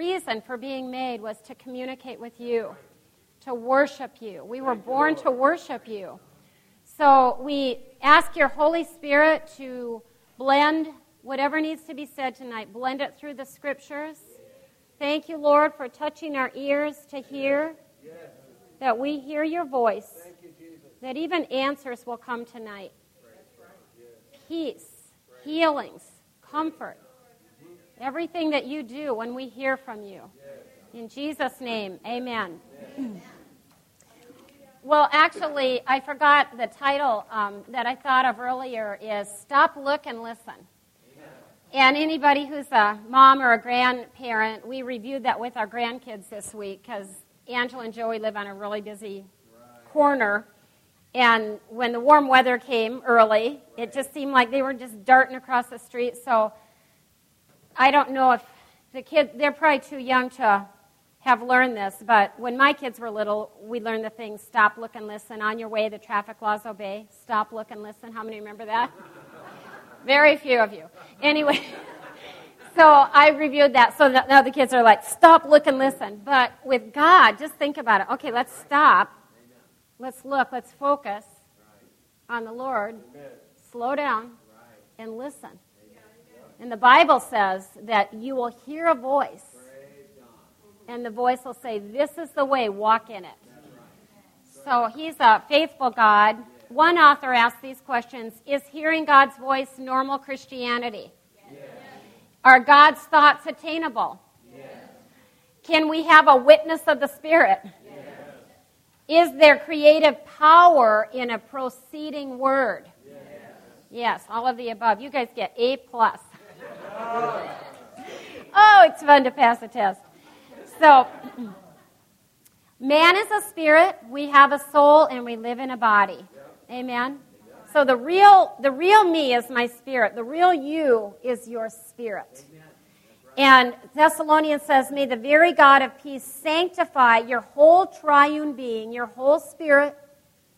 Reason for being made was to communicate with you, to worship you. We were born to worship you. So we ask your Holy Spirit to blend whatever needs to be said tonight, blend it through the scriptures. Thank you, Lord, for touching our ears to hear, that we hear your voice, that even answers will come tonight. Peace, healings, comfort. Everything that you do when we hear from you. In Jesus' name, amen. Well, actually, I forgot the title um, that I thought of earlier is Stop, Look, and Listen. And anybody who's a mom or a grandparent, we reviewed that with our grandkids this week because Angela and Joey live on a really busy corner. And when the warm weather came early, it just seemed like they were just darting across the street. So I don't know if the kids, they're probably too young to have learned this, but when my kids were little, we learned the things stop, look, and listen. On your way, the traffic laws obey. Stop, look, and listen. How many remember that? Very few of you. Anyway, so I reviewed that. So now the kids are like, stop, look, and listen. But with God, just think about it. Okay, let's stop. Let's look. Let's focus on the Lord. Slow down and listen. And the Bible says that you will hear a voice, and the voice will say, This is the way, walk in it. So he's a faithful God. One author asked these questions Is hearing God's voice normal Christianity? Are God's thoughts attainable? Can we have a witness of the Spirit? Is there creative power in a proceeding word? Yes, all of the above. You guys get A plus. Oh, it's fun to pass a test. So, man is a spirit, we have a soul, and we live in a body. Amen. So the real the real me is my spirit. The real you is your spirit. And Thessalonians says, May the very God of peace sanctify your whole triune being, your whole spirit,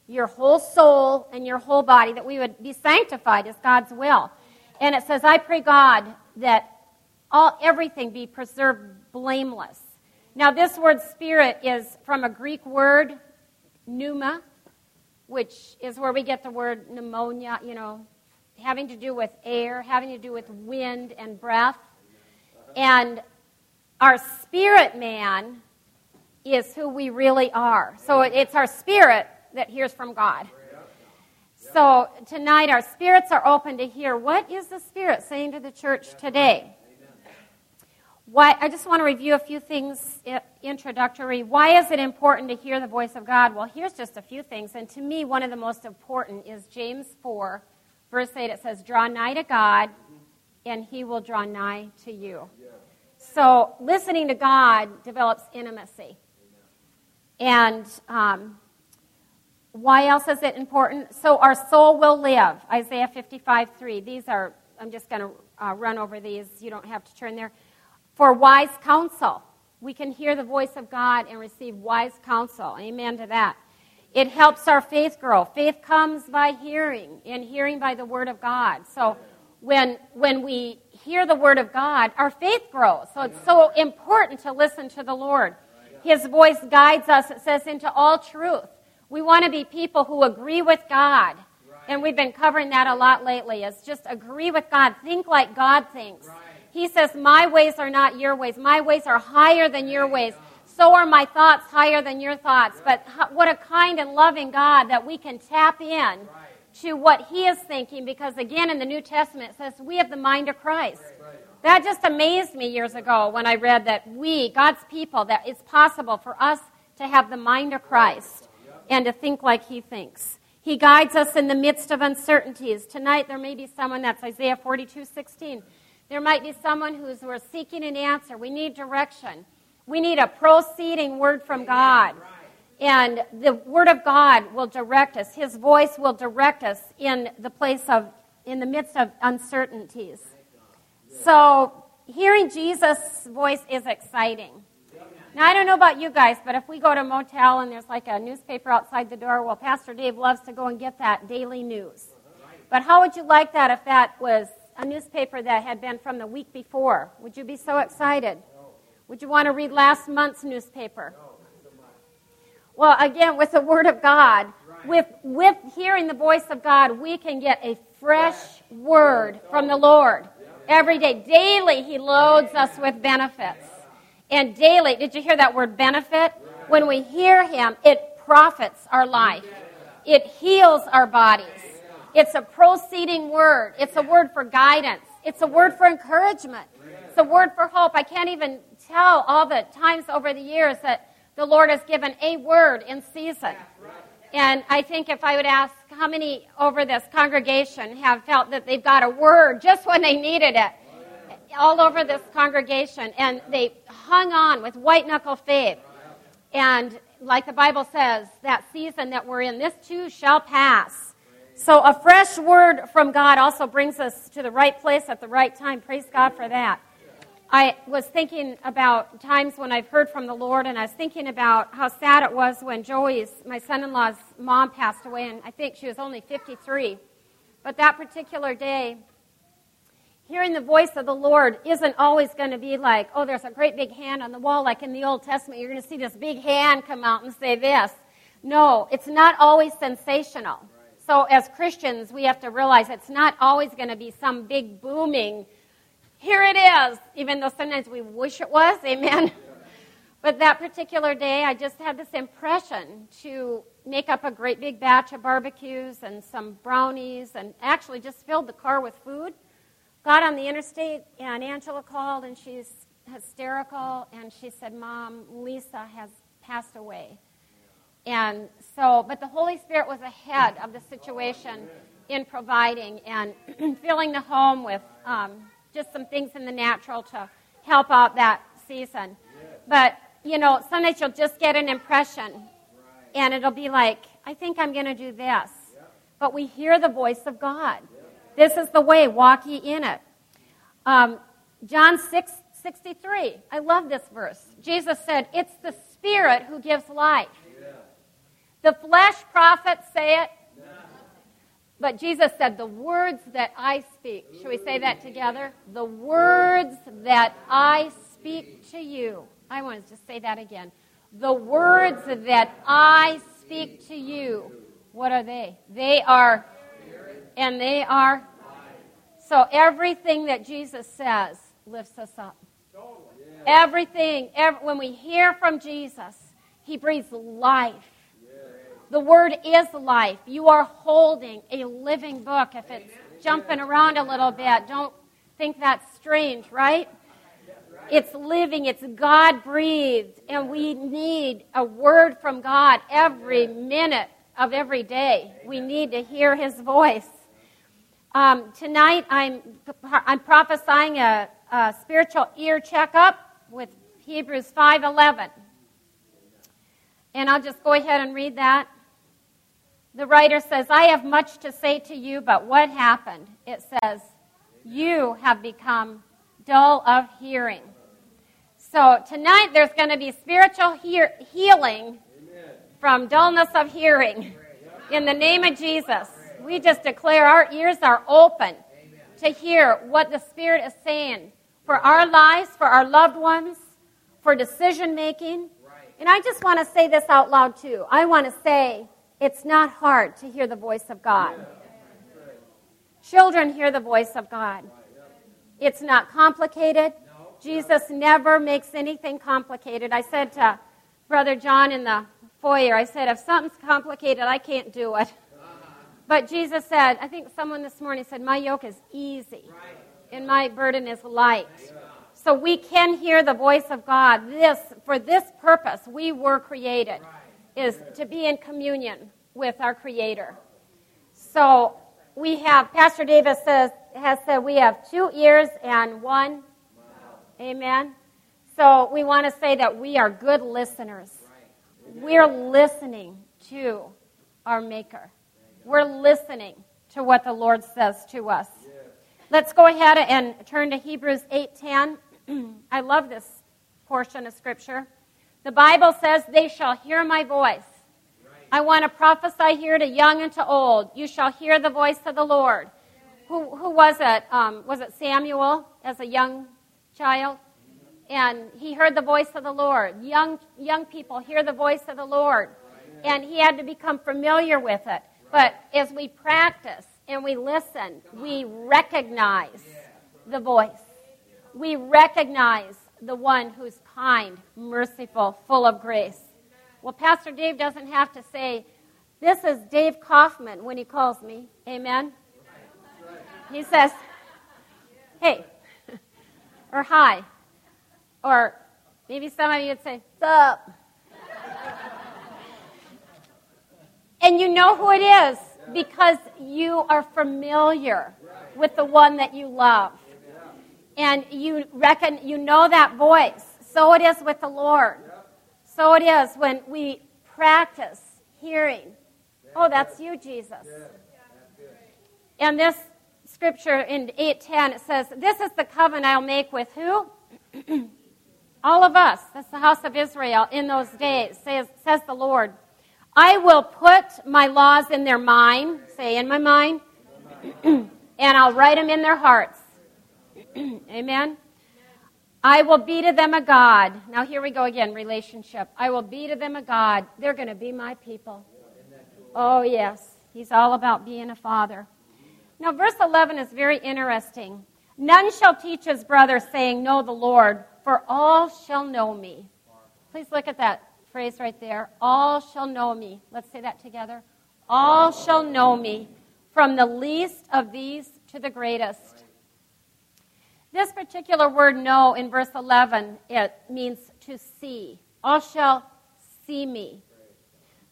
your whole soul, and your whole body, that we would be sanctified as God's will. And it says, I pray God that all everything be preserved blameless. Now, this word spirit is from a Greek word, pneuma, which is where we get the word pneumonia, you know, having to do with air, having to do with wind and breath. And our spirit man is who we really are. So it's our spirit that hears from God. So tonight our spirits are open to hear what is the Spirit saying to the church today. Why, I just want to review a few things uh, introductory. Why is it important to hear the voice of God? Well, here's just a few things. And to me, one of the most important is James 4, verse 8. It says, Draw nigh to God, and he will draw nigh to you. So listening to God develops intimacy. And um, why else is it important? So our soul will live. Isaiah 55 3. These are, I'm just going to uh, run over these. You don't have to turn there. For wise counsel. We can hear the voice of God and receive wise counsel. Amen to that. It helps our faith grow. Faith comes by hearing, and hearing by the Word of God. So when, when we hear the Word of God, our faith grows. So it's so important to listen to the Lord. His voice guides us, it says, into all truth. We want to be people who agree with God. And we've been covering that a lot lately, is just agree with God. Think like God thinks. He says, My ways are not your ways. My ways are higher than your ways. So are my thoughts higher than your thoughts. But what a kind and loving God that we can tap in to what He is thinking because, again, in the New Testament, it says we have the mind of Christ. That just amazed me years ago when I read that we, God's people, that it's possible for us to have the mind of Christ and to think like He thinks. He guides us in the midst of uncertainties. Tonight, there may be someone that's Isaiah 42 16. There might be someone who's we're seeking an answer. We need direction. We need a proceeding word from God. And the word of God will direct us. His voice will direct us in the place of, in the midst of uncertainties. So, hearing Jesus' voice is exciting. Now, I don't know about you guys, but if we go to a motel and there's like a newspaper outside the door, well, Pastor Dave loves to go and get that daily news. But how would you like that if that was a newspaper that had been from the week before? Would you be so excited? Would you want to read last month's newspaper? Well, again, with the Word of God, with, with hearing the voice of God, we can get a fresh word from the Lord every day. Daily, He loads us with benefits. And daily, did you hear that word benefit? When we hear Him, it profits our life, it heals our bodies. It's a proceeding word, it's a word for guidance, it's a word for encouragement, it's a word for hope. I can't even tell all the times over the years that the Lord has given a word in season. And I think if I would ask how many over this congregation have felt that they've got a word just when they needed it, all over this congregation, and they hung on with white knuckle faith. And like the Bible says, that season that we're in, this too shall pass. So a fresh word from God also brings us to the right place at the right time. Praise God for that. I was thinking about times when I've heard from the Lord, and I was thinking about how sad it was when Joey's, my son in law's mom, passed away, and I think she was only 53. But that particular day, hearing the voice of the Lord isn't always going to be like, oh, there's a great big hand on the wall, like in the Old Testament. You're going to see this big hand come out and say this. No, it's not always sensational. So, as Christians, we have to realize it's not always going to be some big booming here it is, even though sometimes we wish it was, amen. But that particular day, I just had this impression to make up a great big batch of barbecues and some brownies and actually just filled the car with food. Got on the interstate, and Angela called, and she's hysterical, and she said, Mom, Lisa has passed away. And so, but the Holy Spirit was ahead of the situation in providing and filling the home with um, just some things in the natural to help out that season. But, you know, sometimes you'll just get an impression and it'll be like, I think I'm going to do this. But we hear the voice of God. This is the way, walk ye in it. Um, John 6, 63. I love this verse. Jesus said, It's the Spirit who gives life. The flesh profits say it, but Jesus said, The words that I speak. Should we say that together? The words that I speak to you. I want to just say that again. The words that I speak to you. What are they? They are, and they are. So everything that Jesus says lifts us up. Everything, every, when we hear from Jesus, he breathes life the Word is life. You are holding a living book. If it's jumping around a little bit, don't think that's strange, right? It's living, it's God breathed, and we need a word from God every minute of every day. We need to hear His voice. Um, tonight, I'm, I'm prophesying a, a spiritual ear checkup with Hebrews 5:11. And I'll just go ahead and read that. The writer says, I have much to say to you, but what happened? It says, You have become dull of hearing. So tonight there's going to be spiritual hear- healing from dullness of hearing. In the name of Jesus, we just declare our ears are open to hear what the Spirit is saying for our lives, for our loved ones, for decision making. And I just want to say this out loud too. I want to say it's not hard to hear the voice of God. Children hear the voice of God. It's not complicated. Jesus never makes anything complicated. I said to Brother John in the foyer, I said, if something's complicated, I can't do it. But Jesus said, I think someone this morning said, My yoke is easy and my burden is light. So we can hear the voice of God. This, for this purpose, we were created, is to be in communion with our Creator. So we have, Pastor Davis says, has said we have two ears and one. Amen. So we want to say that we are good listeners. We're listening to our Maker. We're listening to what the Lord says to us. Let's go ahead and turn to Hebrews 8:10. I love this portion of scripture. The Bible says, "They shall hear my voice." I want to prophesy here to young and to old. You shall hear the voice of the Lord. Who, who was it? Um, was it Samuel as a young child? And he heard the voice of the Lord. Young, young people hear the voice of the Lord. And he had to become familiar with it. But as we practice and we listen, we recognize the voice. We recognize the one who's kind, merciful, full of grace. Well, Pastor Dave doesn't have to say, This is Dave Kaufman when he calls me. Amen? He says, Hey, or hi. Or maybe some of you would say, What's up? And you know who it is because you are familiar with the one that you love. And you reckon you know that voice. So it is with the Lord. So it is when we practice hearing. Oh, that's you, Jesus. And this scripture in 8:10 it says, "This is the covenant I'll make with who? All of us. That's the house of Israel in those days, says, says the Lord. I will put my laws in their mind, say in my mind, and I'll write them in their hearts. Amen. I will be to them a God. Now, here we go again relationship. I will be to them a God. They're going to be my people. Oh, yes. He's all about being a father. Now, verse 11 is very interesting. None shall teach his brother, saying, Know the Lord, for all shall know me. Please look at that phrase right there. All shall know me. Let's say that together. All shall know me, from the least of these to the greatest. This particular word know in verse 11, it means to see. All shall see me.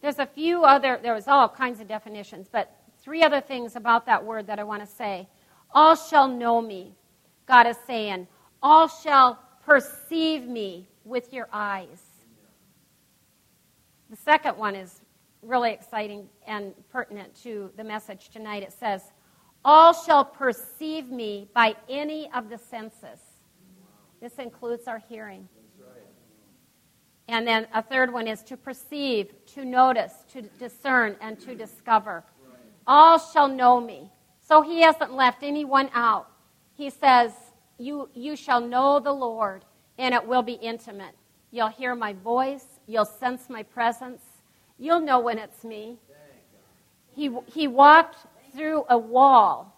There's a few other, there was all kinds of definitions, but three other things about that word that I want to say. All shall know me, God is saying. All shall perceive me with your eyes. The second one is really exciting and pertinent to the message tonight. It says, All shall perceive me by any of the senses. This includes our hearing. And then a third one is to perceive, to notice, to discern, and to discover. All shall know me. So he hasn't left anyone out. He says, you, you shall know the Lord, and it will be intimate. You'll hear my voice. You'll sense my presence. You'll know when it's me. He, he walked through a wall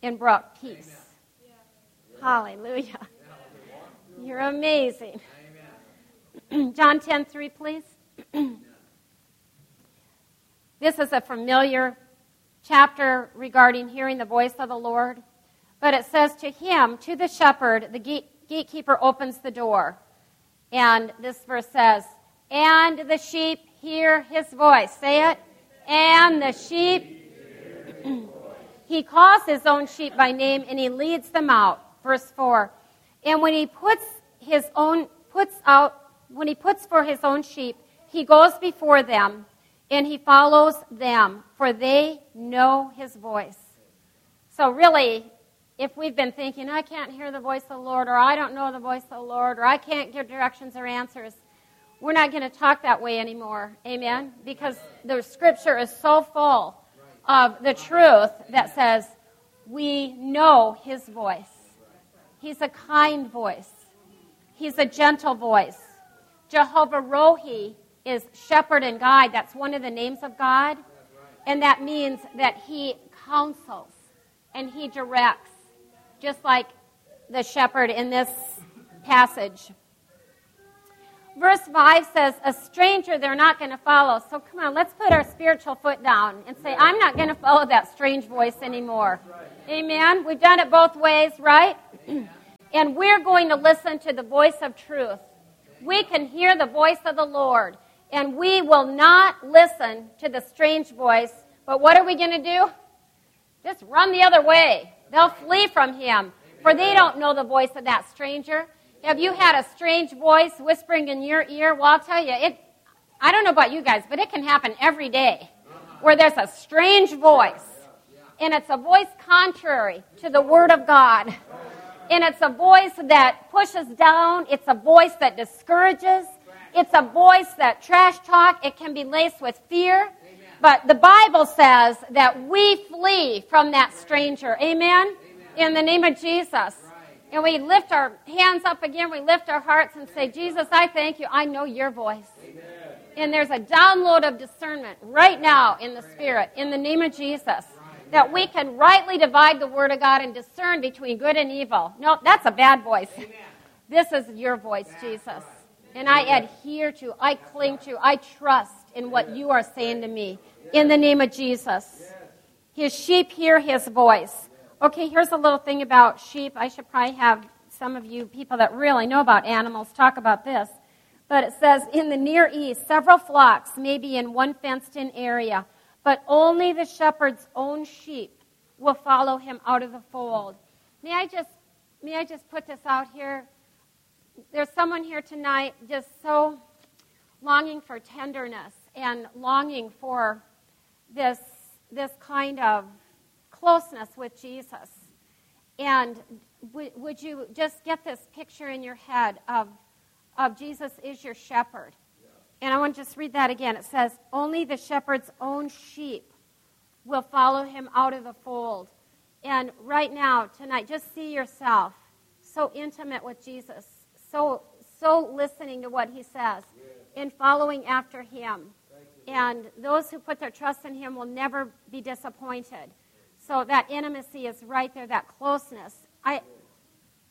and brought peace. Hallelujah. You're amazing. John 10 3, please. this is a familiar chapter regarding hearing the voice of the Lord. But it says, To him, to the shepherd, the gate, gatekeeper opens the door. And this verse says, And the sheep hear his voice. Say it. And the sheep. he calls his own sheep by name and he leads them out. Verse 4. And when he puts his own, puts out, when he puts for his own sheep, he goes before them and he follows them, for they know his voice. So, really, if we've been thinking, I can't hear the voice of the Lord, or I don't know the voice of the Lord, or I can't give directions or answers, we're not going to talk that way anymore. Amen? Because the scripture is so full of the truth that says we know his voice. He's a kind voice, he's a gentle voice. Jehovah Rohi is shepherd and guide. That's one of the names of God. And that means that he counsels and he directs, just like the shepherd in this passage. Verse 5 says, A stranger they're not going to follow. So come on, let's put our spiritual foot down and say, I'm not going to follow that strange voice anymore. Amen? We've done it both ways, right? and we're going to listen to the voice of truth. We can hear the voice of the Lord, and we will not listen to the strange voice. But what are we going to do? Just run the other way. They'll flee from him, for they don't know the voice of that stranger. Have you had a strange voice whispering in your ear? Well, I'll tell you, it, I don't know about you guys, but it can happen every day where there's a strange voice. And it's a voice contrary to the Word of God. And it's a voice that pushes down. It's a voice that discourages. It's a voice that trash talk. It can be laced with fear. But the Bible says that we flee from that stranger. Amen? In the name of Jesus. And we lift our hands up again, we lift our hearts and say, Jesus, I thank you. I know your voice. Amen. And there's a download of discernment right now in the Spirit, in the name of Jesus, right. that we can rightly divide the Word of God and discern between good and evil. No, that's a bad voice. Amen. This is your voice, Jesus. And I adhere to, I cling to, I trust in what you are saying to me. In the name of Jesus. His sheep hear his voice. Okay, here's a little thing about sheep. I should probably have some of you people that really know about animals talk about this. But it says, in the Near East, several flocks may be in one fenced in area, but only the shepherd's own sheep will follow him out of the fold. May I just, may I just put this out here? There's someone here tonight just so longing for tenderness and longing for this, this kind of closeness with Jesus. And w- would you just get this picture in your head of, of Jesus is your shepherd? And I want to just read that again. It says, Only the shepherd's own sheep will follow him out of the fold. And right now, tonight, just see yourself so intimate with Jesus, so, so listening to what he says, and following after him. And those who put their trust in him will never be disappointed. So that intimacy is right there, that closeness. I,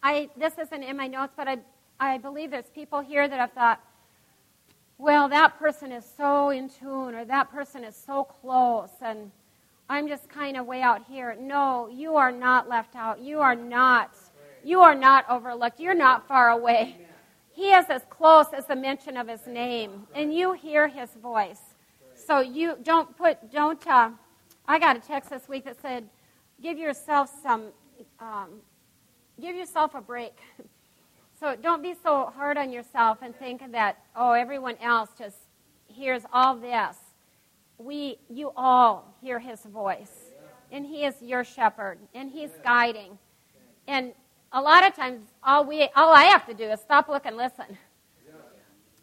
I, this isn't in my notes, but I, I believe there's people here that have thought, well, that person is so in tune, or that person is so close, and I'm just kind of way out here. No, you are not left out. You are not. You are not overlooked. You're not far away. He is as close as the mention of his name, and you hear his voice. So you don't put, don't. Uh, I got a text this week that said, give yourself some, um, give yourself a break. so don't be so hard on yourself and think that, oh, everyone else just hears all this. We, you all hear his voice. And he is your shepherd. And he's guiding. And a lot of times, all, we, all I have to do is stop, look, and listen.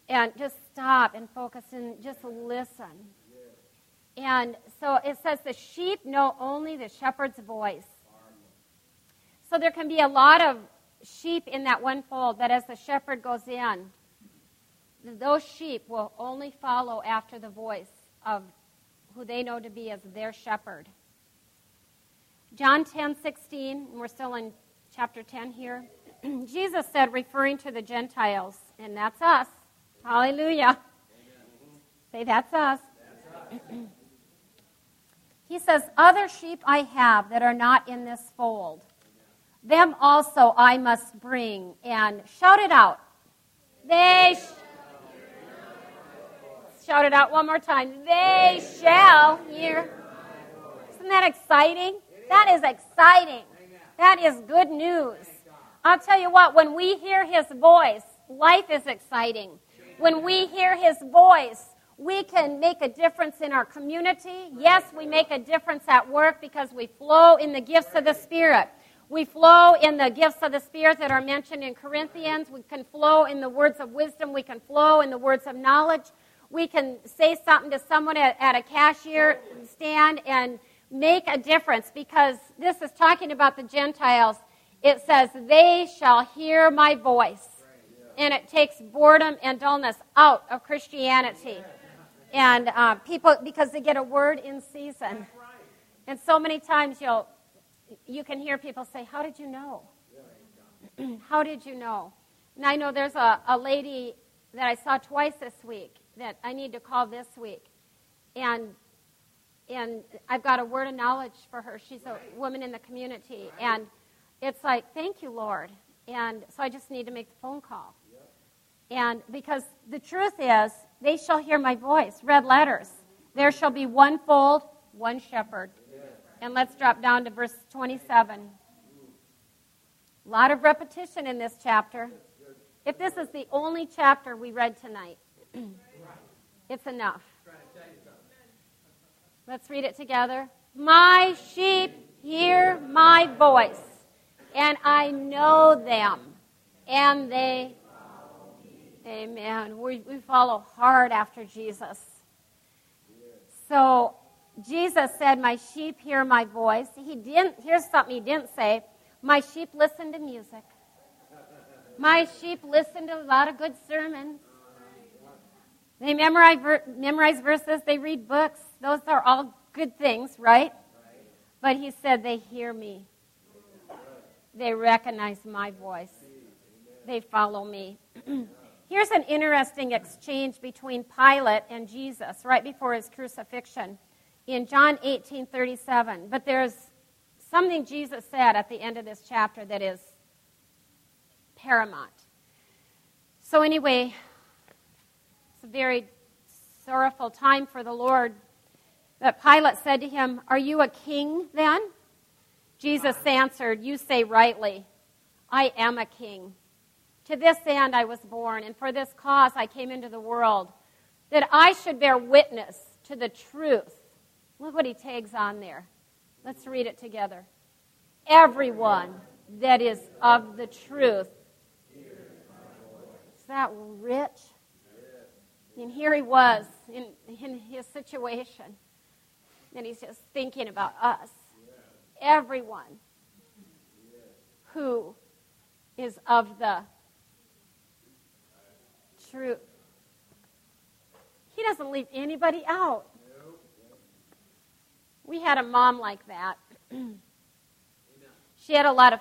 And just stop and focus and just listen. And so it says the sheep know only the shepherd's voice. So there can be a lot of sheep in that one fold that as the shepherd goes in, those sheep will only follow after the voice of who they know to be as their shepherd. John 10 16, we're still in chapter 10 here. Jesus said, referring to the Gentiles, and that's us. Hallelujah. Say, that's us. That's us. He says, Other sheep I have that are not in this fold. Them also I must bring. And shout it out. They sh- shout it out one more time. They shall hear. Isn't that exciting? That is exciting. That is good news. I'll tell you what, when we hear his voice, life is exciting. When we hear his voice, we can make a difference in our community. Yes, we make a difference at work because we flow in the gifts of the Spirit. We flow in the gifts of the Spirit that are mentioned in Corinthians. We can flow in the words of wisdom. We can flow in the words of knowledge. We can say something to someone at, at a cashier stand and make a difference because this is talking about the Gentiles. It says, They shall hear my voice. And it takes boredom and dullness out of Christianity and uh, people because they get a word in season. And so many times you'll you can hear people say, "How did you know? How did you know?" And I know there's a, a lady that I saw twice this week that I need to call this week, and and I've got a word of knowledge for her. She's a woman in the community, and it's like, "Thank you, Lord." And so I just need to make the phone call. And because the truth is, they shall hear my voice. Red letters. There shall be one fold, one shepherd. And let's drop down to verse 27. A lot of repetition in this chapter. If this is the only chapter we read tonight, it's enough. Let's read it together. My sheep hear my voice, and I know them, and they Amen. We, we follow hard after Jesus. So Jesus said, My sheep hear my voice. He didn't, here's something he didn't say. My sheep listen to music. My sheep listen to a lot of good sermons. They memorize, memorize verses, they read books. Those are all good things, right? But he said, They hear me. They recognize my voice. They follow me. Here's an interesting exchange between Pilate and Jesus right before his crucifixion in John 18:37. But there's something Jesus said at the end of this chapter that is paramount. So anyway, it's a very sorrowful time for the Lord. But Pilate said to him, "Are you a king then?" Jesus answered, "You say rightly. I am a king." To this end I was born, and for this cause I came into the world, that I should bear witness to the truth. Look what he tags on there. Let's read it together. Everyone that is of the truth. Is that rich? And here he was in, in his situation, and he's just thinking about us. Everyone who is of the truth. He doesn't leave anybody out. We had a mom like that. she had a lot of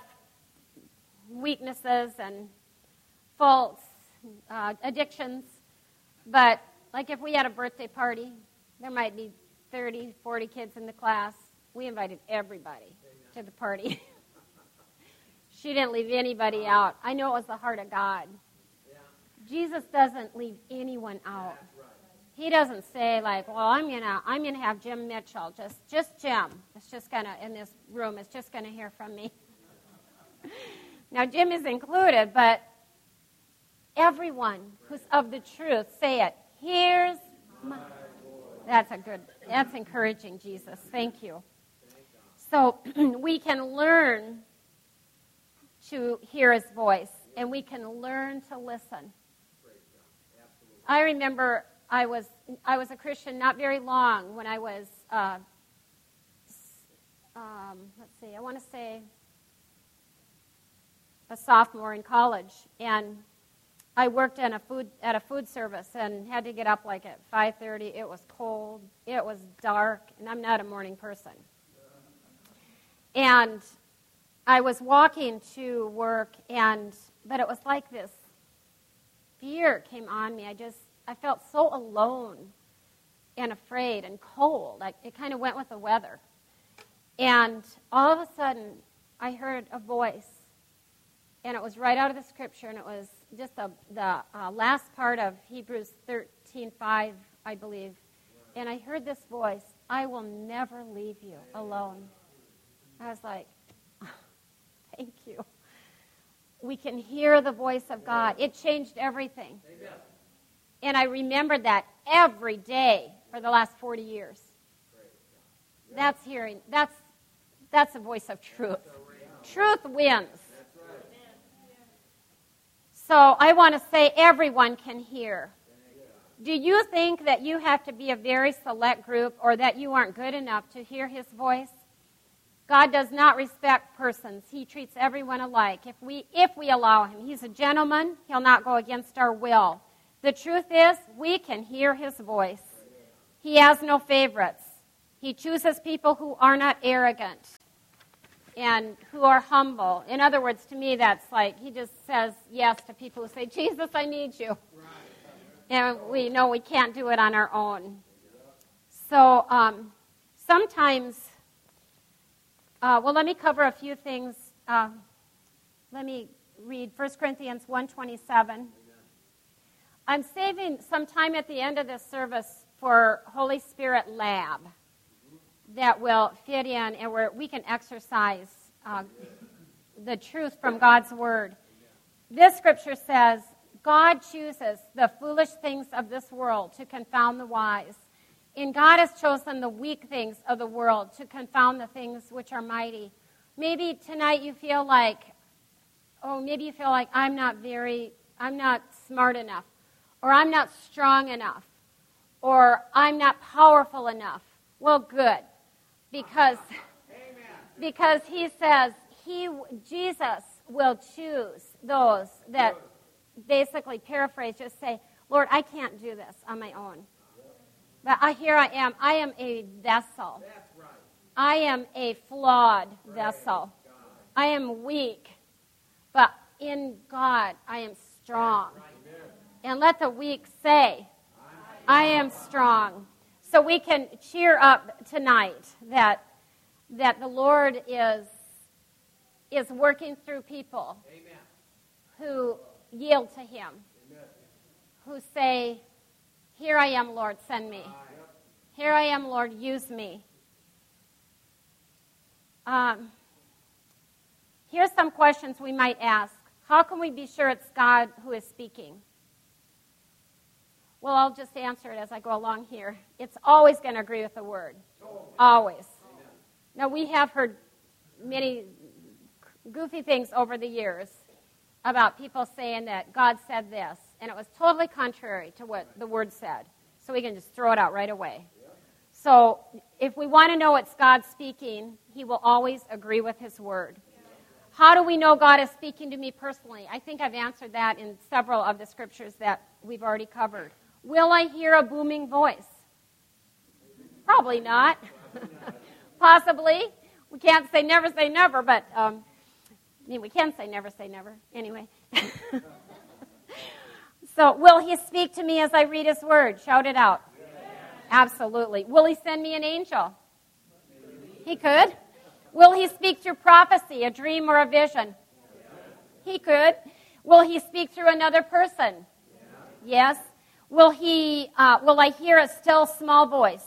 weaknesses and faults, uh, addictions. But, like, if we had a birthday party, there might be 30, 40 kids in the class. We invited everybody to the party. she didn't leave anybody out. I know it was the heart of God. Jesus doesn't leave anyone out. He doesn't say like, "Well, I'm gonna I'm gonna have Jim Mitchell, just just Jim. It's just gonna in this room. It's just gonna hear from me." now Jim is included, but everyone who's of the truth, say it. Here's my. That's a good. That's encouraging, Jesus. Thank you. So we can learn to hear His voice, and we can learn to listen. I remember I was I was a Christian not very long when I was uh, um, let's see I want to say a sophomore in college and I worked in a food at a food service and had to get up like at 5:30 it was cold it was dark and I'm not a morning person. And I was walking to work and but it was like this fear came on me. I just, I felt so alone and afraid and cold. I, it kind of went with the weather. And all of a sudden, I heard a voice, and it was right out of the scripture, and it was just the, the uh, last part of Hebrews 13:5, I believe. And I heard this voice, I will never leave you alone. I was like, thank you we can hear the voice of God. It changed everything. And I remembered that every day for the last 40 years. That's hearing. That's that's a voice of truth. Truth wins. So I want to say everyone can hear. Do you think that you have to be a very select group or that you aren't good enough to hear his voice? God does not respect persons. He treats everyone alike. If we if we allow him, he's a gentleman. He'll not go against our will. The truth is, we can hear his voice. He has no favorites. He chooses people who are not arrogant and who are humble. In other words, to me, that's like he just says yes to people who say, Jesus, I need you. And we know we can't do it on our own. So um, sometimes, uh, well, let me cover a few things. Uh, let me read 1 Corinthians 127. I'm saving some time at the end of this service for Holy Spirit Lab that will fit in and where we can exercise uh, the truth from God's Word. This scripture says, God chooses the foolish things of this world to confound the wise. And God has chosen the weak things of the world to confound the things which are mighty. Maybe tonight you feel like, oh, maybe you feel like I'm not very, I'm not smart enough or I'm not strong enough, or I'm not powerful enough. Well, good. Because, because he says he, Jesus will choose those that basically paraphrase, just say, Lord, I can't do this on my own. But I, here I am. I am a vessel. Right. I am a flawed vessel. I am weak. But in God, I am strong. And let the weak say, I am strong. So we can cheer up tonight that, that the Lord is, is working through people Amen. who yield to Him, Amen. who say, Here I am, Lord, send me. Here I am, Lord, use me. Um, here's some questions we might ask. How can we be sure it's God who is speaking? Well, I'll just answer it as I go along here. It's always going to agree with the word. Always. Now, we have heard many goofy things over the years about people saying that God said this, and it was totally contrary to what the word said. So we can just throw it out right away. So, if we want to know it's God speaking, He will always agree with His word. How do we know God is speaking to me personally? I think I've answered that in several of the scriptures that we've already covered. Will I hear a booming voice? Probably not. Possibly. We can't say never say never, but um, I mean, we can say never say never. Anyway. so, will he speak to me as I read his word? Shout it out. Absolutely. Will he send me an angel? He could. Will he speak through prophecy, a dream, or a vision? He could. Will he speak through another person? Yes. Will he? Uh, will I hear a still small voice?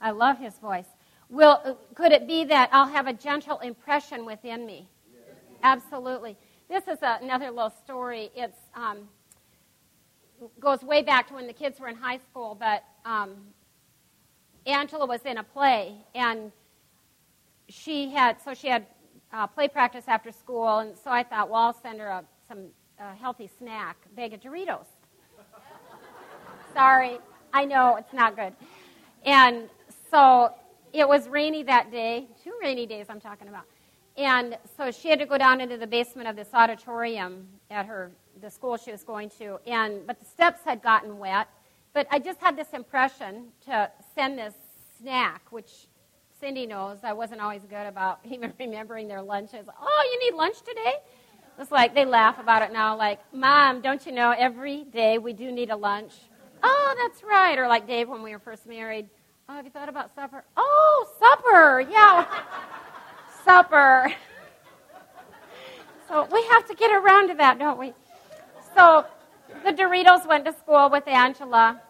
I love his voice. Will could it be that I'll have a gentle impression within me? Absolutely. This is another little story. It's um, goes way back to when the kids were in high school, but um, Angela was in a play, and she had so she had uh, play practice after school, and so I thought, well, I'll send her a, some uh, healthy snack, bag of Doritos. Sorry. I know it's not good. And so it was rainy that day, two rainy days I'm talking about. And so she had to go down into the basement of this auditorium at her the school she was going to. And but the steps had gotten wet. But I just had this impression to send this snack, which Cindy knows I wasn't always good about even remembering their lunches. Oh, you need lunch today? It's like they laugh about it now, like, Mom, don't you know every day we do need a lunch? Oh, that's right. Or like Dave when we were first married. Oh, have you thought about supper? Oh, supper. Yeah. supper. So we have to get around to that, don't we? So the Doritos went to school with Angela.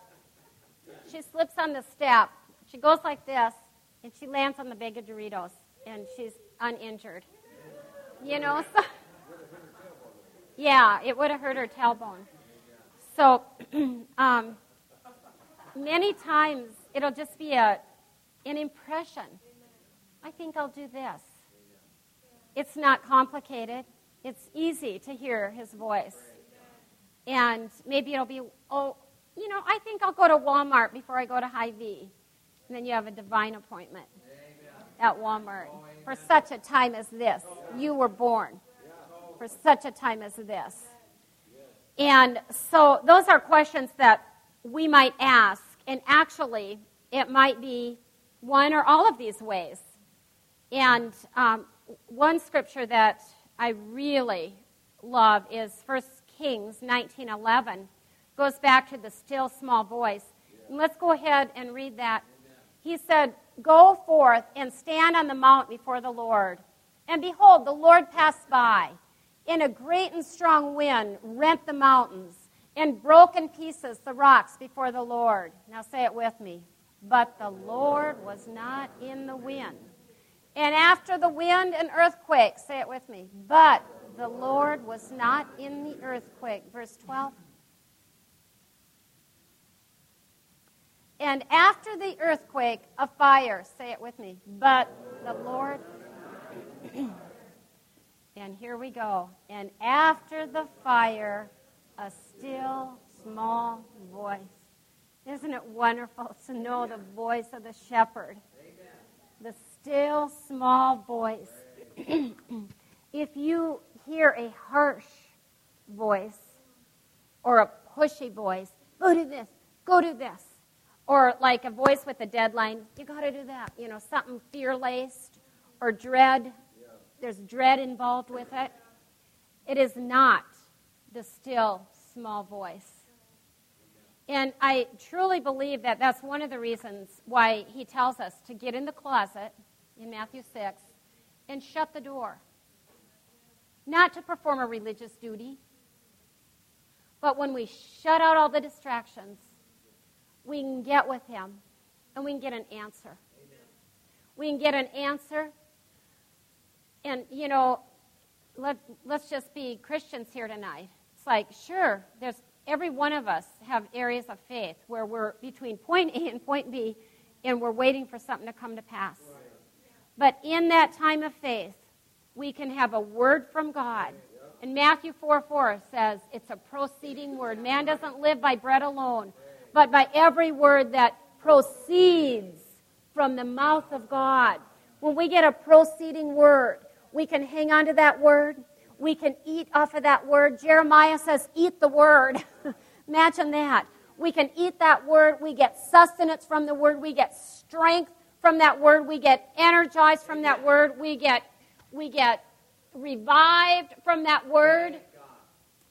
She slips on the step. She goes like this, and she lands on the bag of Doritos, and she's uninjured. You know, so. Yeah, it would have hurt her tailbone. So, um, many times it'll just be a, an impression. I think I'll do this. It's not complicated. It's easy to hear his voice. And maybe it'll be, oh, you know, I think I'll go to Walmart before I go to Hy-Vee. And then you have a divine appointment at Walmart for such a time as this. You were born for such a time as this. And so those are questions that we might ask. And actually, it might be one or all of these ways. And um, one scripture that I really love is 1 Kings 19:11. Goes back to the still small voice. And let's go ahead and read that. He said, "Go forth and stand on the mount before the Lord. And behold, the Lord passed by, in a great and strong wind rent the mountains and broke in pieces the rocks before the Lord." Now say it with me. But the Lord was not in the wind. And after the wind and earthquake, say it with me. But the Lord was not in the earthquake. Verse 12. And after the earthquake, a fire. Say it with me. But the Lord. and here we go. And after the fire, a still small voice. Isn't it wonderful to know the voice of the shepherd? The still small voice. if you hear a harsh voice or a pushy voice, go do this, go do this. Or like a voice with a deadline, you got to do that. You know, something fear laced or dread. There's dread involved with it. It is not the still small voice. And I truly believe that that's one of the reasons why he tells us to get in the closet in Matthew 6 and shut the door. Not to perform a religious duty, but when we shut out all the distractions, we can get with him and we can get an answer. Amen. We can get an answer. And, you know, let, let's just be Christians here tonight. It's like, sure, there's every one of us have areas of faith where we're between point A and point B and we're waiting for something to come to pass. But in that time of faith, we can have a word from God. And Matthew 4 4 says it's a proceeding word. Man doesn't live by bread alone, but by every word that proceeds from the mouth of God. When we get a proceeding word, we can hang on to that word. We can eat off of that word. Jeremiah says, Eat the word. Imagine that. We can eat that word. We get sustenance from the word. We get strength from that word. We get energized from that word. We get, we get revived from that word.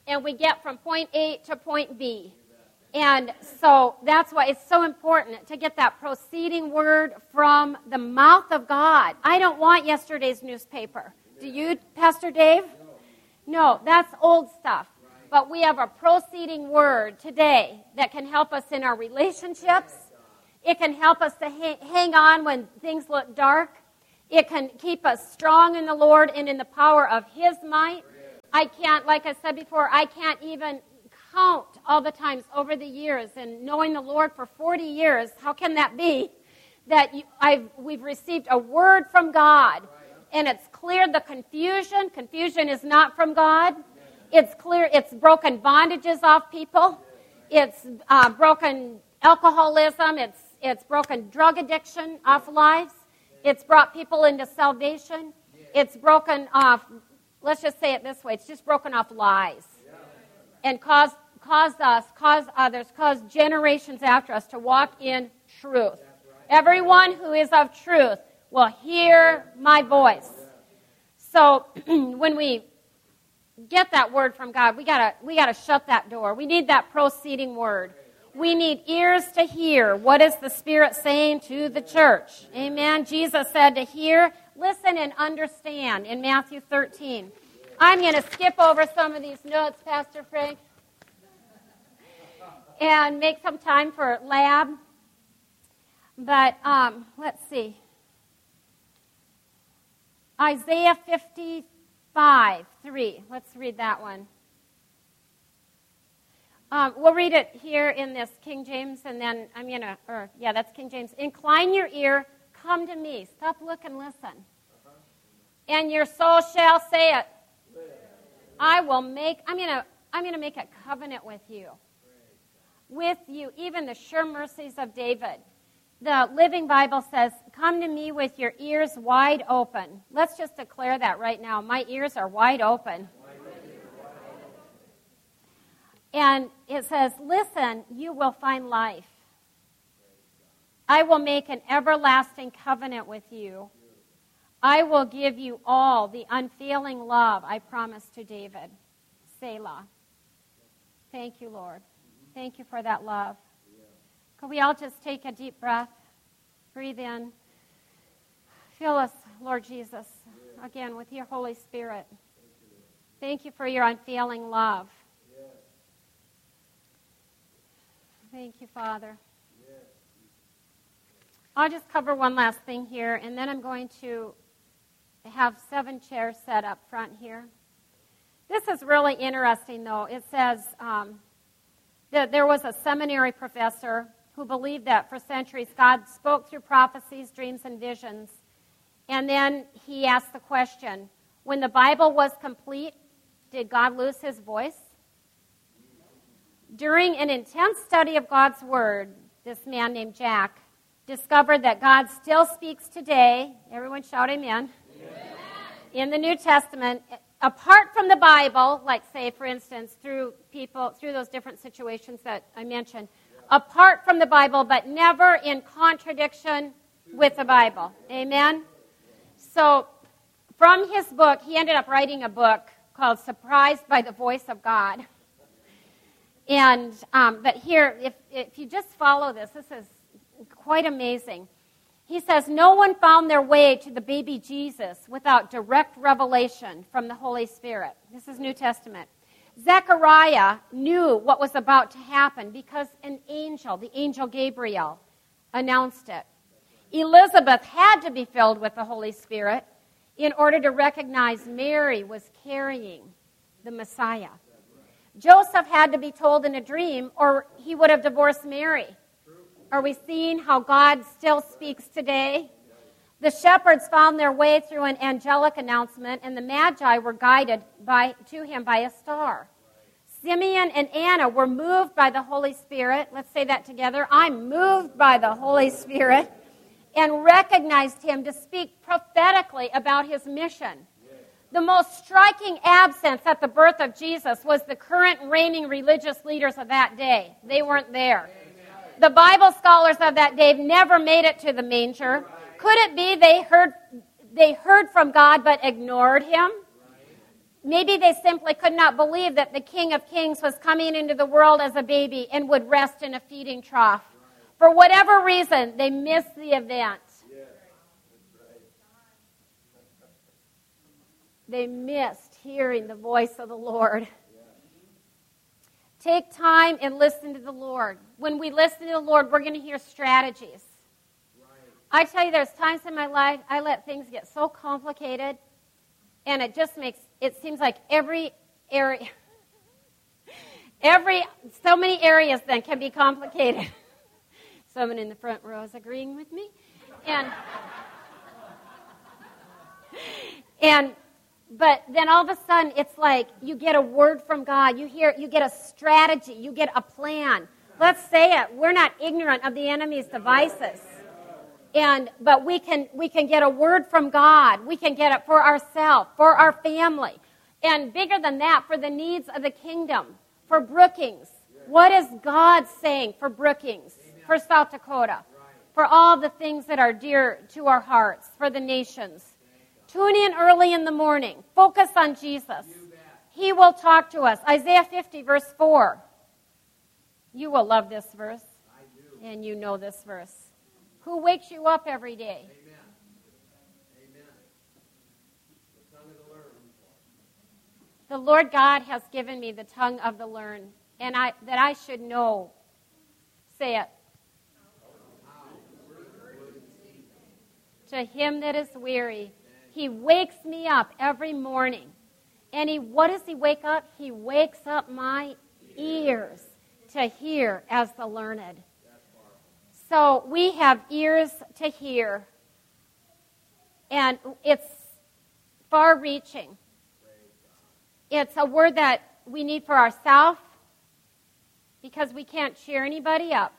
And we get from point A to point B. And so that's why it's so important to get that proceeding word from the mouth of God. I don't want yesterday's newspaper. Do you, Pastor Dave? No, that's old stuff. But we have a proceeding word today that can help us in our relationships. It can help us to hang on when things look dark. It can keep us strong in the Lord and in the power of His might. I can't, like I said before, I can't even count all the times over the years and knowing the Lord for 40 years. How can that be? That you, we've received a word from God and it's cleared the confusion. Confusion is not from God. It's clear, it's broken bondages off people. It's uh, broken alcoholism. It's, it's broken drug addiction off lives. It's brought people into salvation. It's broken off, let's just say it this way, it's just broken off lies. And caused, caused us, caused others, caused generations after us to walk in truth. Everyone who is of truth will hear my voice. So when we get that word from God, we gotta we gotta shut that door. We need that proceeding word. We need ears to hear what is the Spirit saying to the church. Amen. Jesus said to hear, listen, and understand in Matthew 13. I'm going to skip over some of these notes, Pastor Frank, and make some time for lab. But um, let's see. Isaiah 55, 3. Let's read that one. Um, we'll read it here in this King James, and then I'm going to, or yeah, that's King James. Incline your ear, come to me. Stop, look, and listen. And your soul shall say it. I will make, I'm going to, I'm going to make a covenant with you. With you, even the sure mercies of David. The Living Bible says, Come to me with your ears wide open. Let's just declare that right now. My ears are wide open. And it says, Listen, you will find life. I will make an everlasting covenant with you. I will give you all the unfailing love I promised to David. Selah. Thank you, Lord. Thank you for that love. Could we all just take a deep breath? Breathe in. Fill us, Lord Jesus, again with your Holy Spirit. Thank you for your unfailing love. Thank you, Father. I'll just cover one last thing here, and then I'm going to have seven chairs set up front here. This is really interesting, though. It says um, that there was a seminary professor who believed that for centuries God spoke through prophecies, dreams, and visions. And then he asked the question when the Bible was complete, did God lose his voice? During an intense study of God's Word, this man named Jack discovered that God still speaks today. Everyone shout amen. amen. In the New Testament, apart from the Bible, like say, for instance, through people, through those different situations that I mentioned, apart from the Bible, but never in contradiction with the Bible. Amen? So, from his book, he ended up writing a book called Surprised by the Voice of God. And, um, but here, if, if you just follow this, this is quite amazing. He says, No one found their way to the baby Jesus without direct revelation from the Holy Spirit. This is New Testament. Zechariah knew what was about to happen because an angel, the angel Gabriel, announced it. Elizabeth had to be filled with the Holy Spirit in order to recognize Mary was carrying the Messiah. Joseph had to be told in a dream, or he would have divorced Mary. Are we seeing how God still speaks today? The shepherds found their way through an angelic announcement, and the Magi were guided by, to him by a star. Simeon and Anna were moved by the Holy Spirit. Let's say that together. I'm moved by the Holy Spirit and recognized him to speak prophetically about his mission. The most striking absence at the birth of Jesus was the current reigning religious leaders of that day. They weren't there. The Bible scholars of that day never made it to the manger. Could it be they heard, they heard from God but ignored him? Maybe they simply could not believe that the King of Kings was coming into the world as a baby and would rest in a feeding trough. For whatever reason, they missed the event. They missed hearing the voice of the Lord. Take time and listen to the Lord. When we listen to the Lord, we're going to hear strategies. I tell you, there's times in my life I let things get so complicated, and it just makes it seems like every area, every so many areas then can be complicated. Someone in the front row is agreeing with me, and and but then all of a sudden it's like you get a word from God. You hear, you get a strategy, you get a plan. Let's say it. We're not ignorant of the enemy's devices. And, but we can, we can get a word from God. We can get it for ourselves, for our family. And bigger than that, for the needs of the kingdom, for Brookings. What is God saying for Brookings, for South Dakota, for all the things that are dear to our hearts, for the nations? Tune in early in the morning. Focus on Jesus. He will talk to us. Isaiah 50, verse 4. You will love this verse. And you know this verse. Who wakes you up every day? Amen. Amen. The Lord God has given me the tongue of the learned, and I, that I should know. Say it. To him that is weary, he wakes me up every morning. And he, what does he wake up? He wakes up my ears. to hear as the learned. So we have ears to hear, and it's far reaching. It's a word that we need for ourselves because we can't cheer anybody up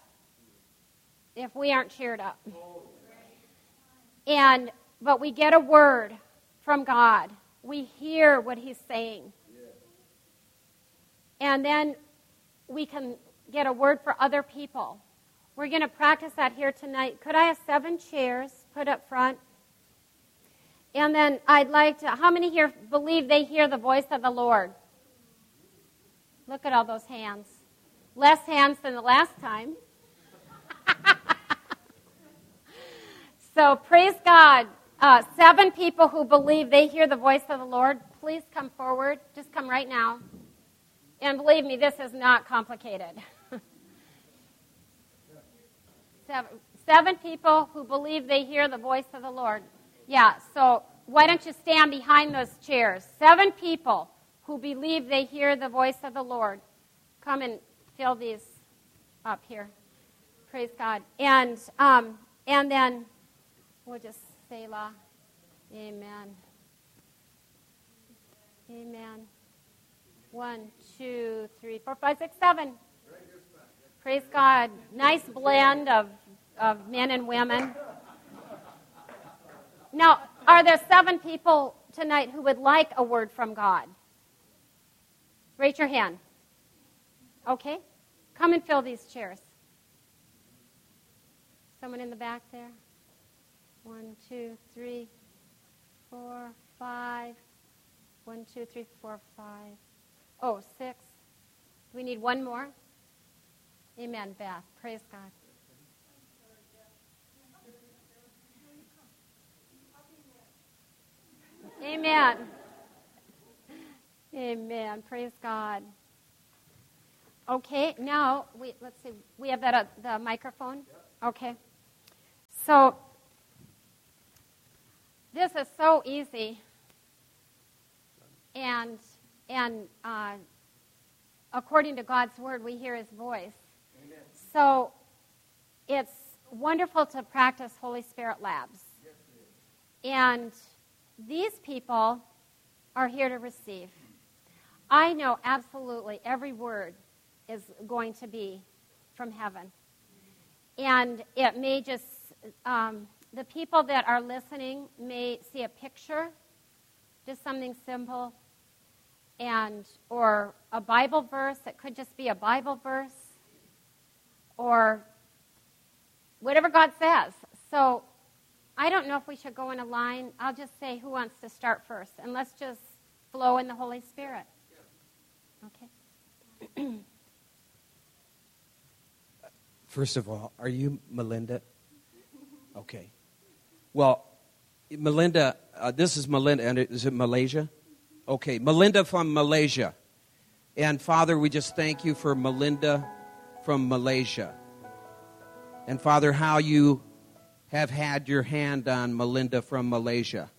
if we aren't cheered up. And but we get a word from God. We hear what he's saying. And then we can get a word for other people. We're going to practice that here tonight. Could I have seven chairs put up front? And then I'd like to, how many here believe they hear the voice of the Lord? Look at all those hands. Less hands than the last time. so praise God. Uh, seven people who believe they hear the voice of the Lord, please come forward. Just come right now. And believe me, this is not complicated. seven, seven people who believe they hear the voice of the Lord. Yeah, so why don't you stand behind those chairs? Seven people who believe they hear the voice of the Lord. Come and fill these up here. Praise God. And um, and then we'll just la. Amen. Amen. One, two, three, four, five, six, seven. Praise God. Nice blend of, of men and women. Now, are there seven people tonight who would like a word from God? Raise your hand. Okay. Come and fill these chairs. Someone in the back there? One, two, three, four, five. One, two, three, four, five. Oh, six. We need one more. Amen, Beth. Praise God. Amen. Amen. Praise God. Okay, now we let's see. We have that uh, the microphone. Okay. So this is so easy, and and uh, according to God's word, we hear His voice. Amen. So it's wonderful to practice Holy Spirit labs, yes, and these people are here to receive. I know absolutely every word is going to be from heaven. And it may just, um, the people that are listening may see a picture, just something simple, and or a Bible verse. It could just be a Bible verse, or whatever God says. So I don't know if we should go in a line. I'll just say who wants to start first, and let's just flow in the Holy Spirit. Okay. First of all, are you Melinda? Okay. Well, Melinda, uh, this is Melinda, and is it Malaysia? Okay, Melinda from Malaysia. And Father, we just thank you for Melinda from Malaysia. And Father, how you have had your hand on Melinda from Malaysia.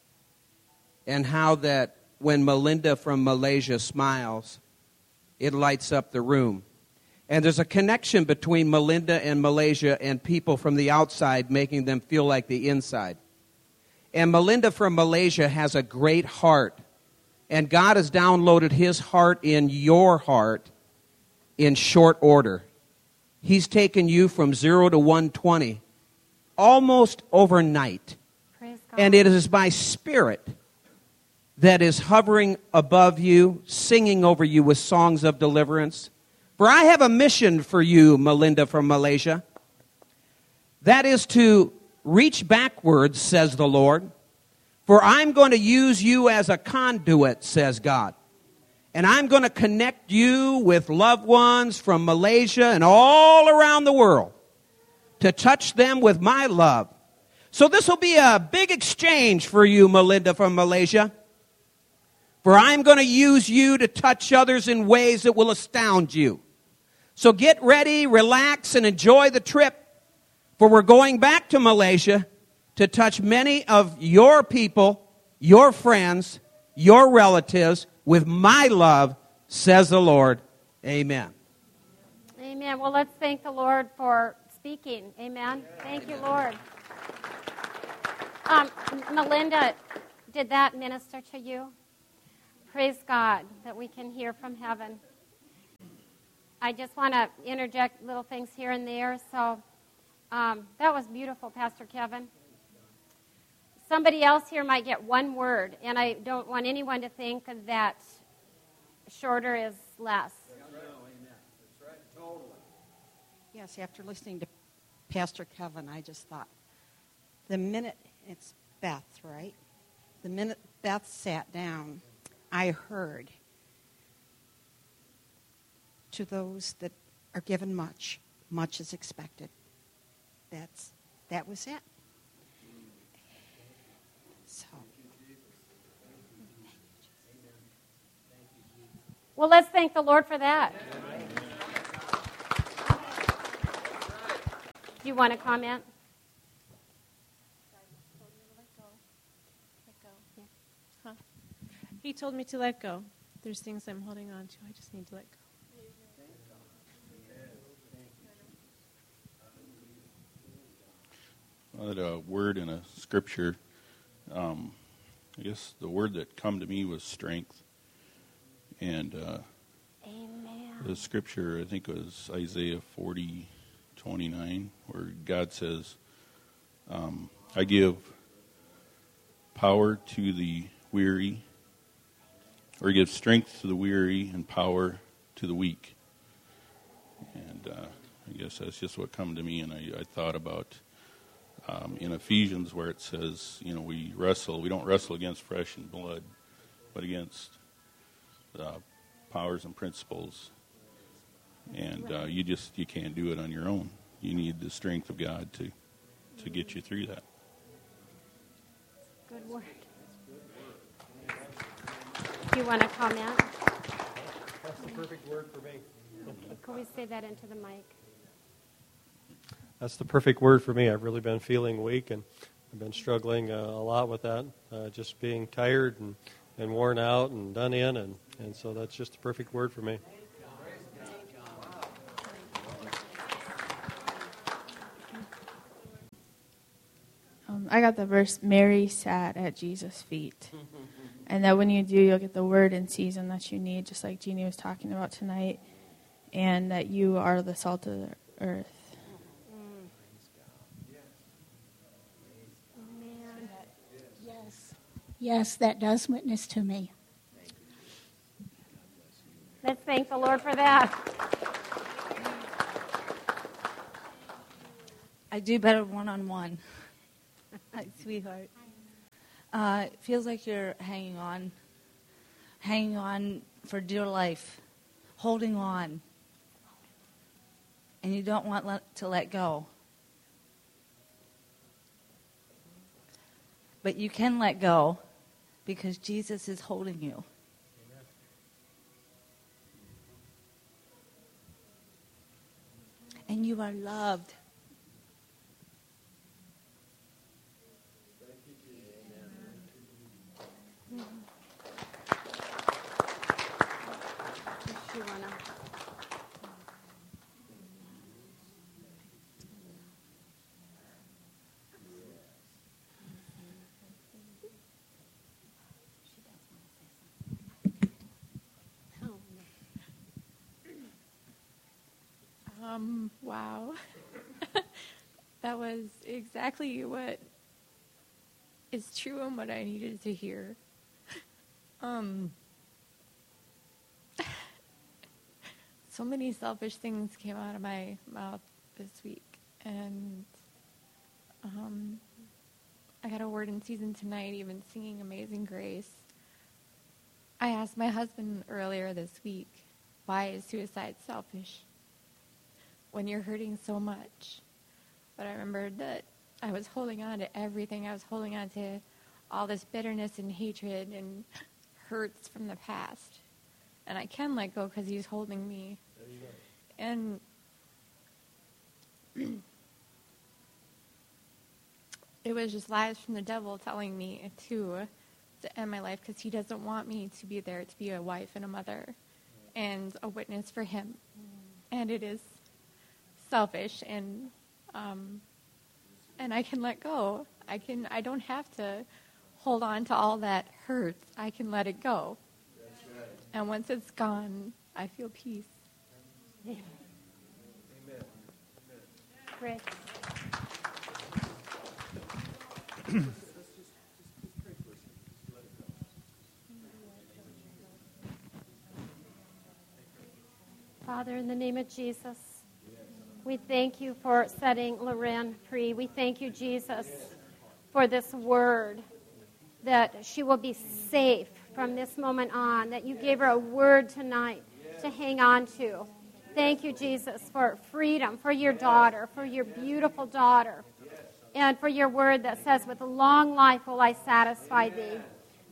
And how that when Melinda from Malaysia smiles, it lights up the room. And there's a connection between Melinda and Malaysia and people from the outside making them feel like the inside. And Melinda from Malaysia has a great heart. And God has downloaded his heart in your heart in short order. He's taken you from 0 to 120 almost overnight. And it is by spirit that is hovering above you, singing over you with songs of deliverance for I have a mission for you, Melinda from Malaysia. That is to reach backwards, says the Lord. For I'm going to use you as a conduit, says God. And I'm going to connect you with loved ones from Malaysia and all around the world to touch them with my love. So this will be a big exchange for you, Melinda from Malaysia. For I'm going to use you to touch others in ways that will astound you. So get ready, relax, and enjoy the trip. For we're going back to Malaysia to touch many of your people, your friends, your relatives with my love, says the Lord. Amen. Amen. Well, let's thank the Lord for speaking. Amen. Thank you, Lord. Um, Melinda, did that minister to you? Praise God that we can hear from heaven. I just want to interject little things here and there. So um, that was beautiful, Pastor Kevin. Somebody else here might get one word, and I don't want anyone to think that shorter is less. Yes, after listening to Pastor Kevin, I just thought the minute it's Beth, right? The minute Beth sat down, I heard to those that are given much, much is expected. That's that was it. So Well, let's thank the Lord for that. Do you want to comment? He told me to let go. There's things I'm holding on to. I just need to let go. Had a word in a scripture. Um, I guess the word that come to me was strength, and uh, Amen. the scripture I think was Isaiah forty twenty nine, where God says, um, "I give power to the weary, or give strength to the weary and power to the weak." And uh, I guess that's just what come to me, and I, I thought about um, in Ephesians where it says, you know, we wrestle, we don't wrestle against flesh and blood, but against uh, powers and principles. And uh, you just you can't do it on your own. You need the strength of God to to get you through that. Good word. Do you want to comment? That's the perfect word for me. Can we say that into the mic? That's the perfect word for me. I've really been feeling weak and I've been struggling uh, a lot with that, uh, just being tired and, and worn out and done in. And, and so that's just the perfect word for me. Um, I got the verse Mary sat at Jesus' feet. and that when you do, you'll get the word in season that you need, just like Jeannie was talking about tonight. And that you are the salt of the earth. Yes. Yes, that does witness to me. Let's thank the Lord for that. I do better one on one. Sweetheart. Uh, it feels like you're hanging on, hanging on for dear life, holding on, and you don't want let, to let go. But you can let go because Jesus is holding you. And you are loved. Um, wow. that was exactly what is true and what I needed to hear. Um, so many selfish things came out of my mouth this week, and um, I got a word in season tonight, even singing Amazing Grace. I asked my husband earlier this week, why is suicide selfish? When you're hurting so much. But I remembered that I was holding on to everything. I was holding on to all this bitterness and hatred and hurts from the past. And I can let go because he's holding me. And it was just lies from the devil telling me to to end my life because he doesn't want me to be there to be a wife and a mother and a witness for him. And it is selfish and um, and I can let go. I can I don't have to hold on to all that hurts. I can let it go. And once it's gone, I feel peace. Amen. Great. Father, in the name of Jesus, we thank you for setting Loren free. We thank you, Jesus, for this word that she will be safe from this moment on, that you gave her a word tonight to hang on to. Thank you, Jesus, for freedom for your daughter, for your beautiful daughter, and for your word that says, With long life will I satisfy thee.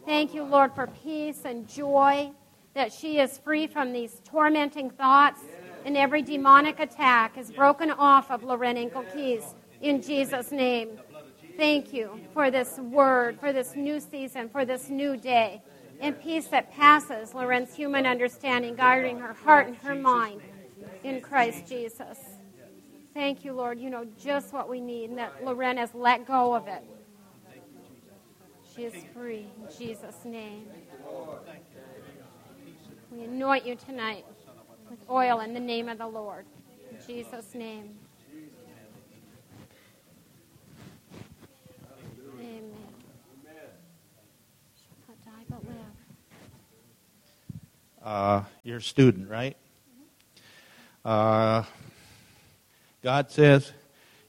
Thank you, Lord, for peace and joy, that she is free from these tormenting thoughts, and every demonic attack is broken off of Loren Inkle Keys in Jesus' name. Thank you for this word, for this new season, for this new day, and peace that passes Loren's human understanding, guarding her heart and her mind in Christ Jesus. Thank you, Lord. You know just what we need, and that Loren has let go of it. She is free in Jesus' name. We anoint you tonight with oil in the name of the Lord. In Jesus' name. Amen. Uh, you're a student, right? Uh, God says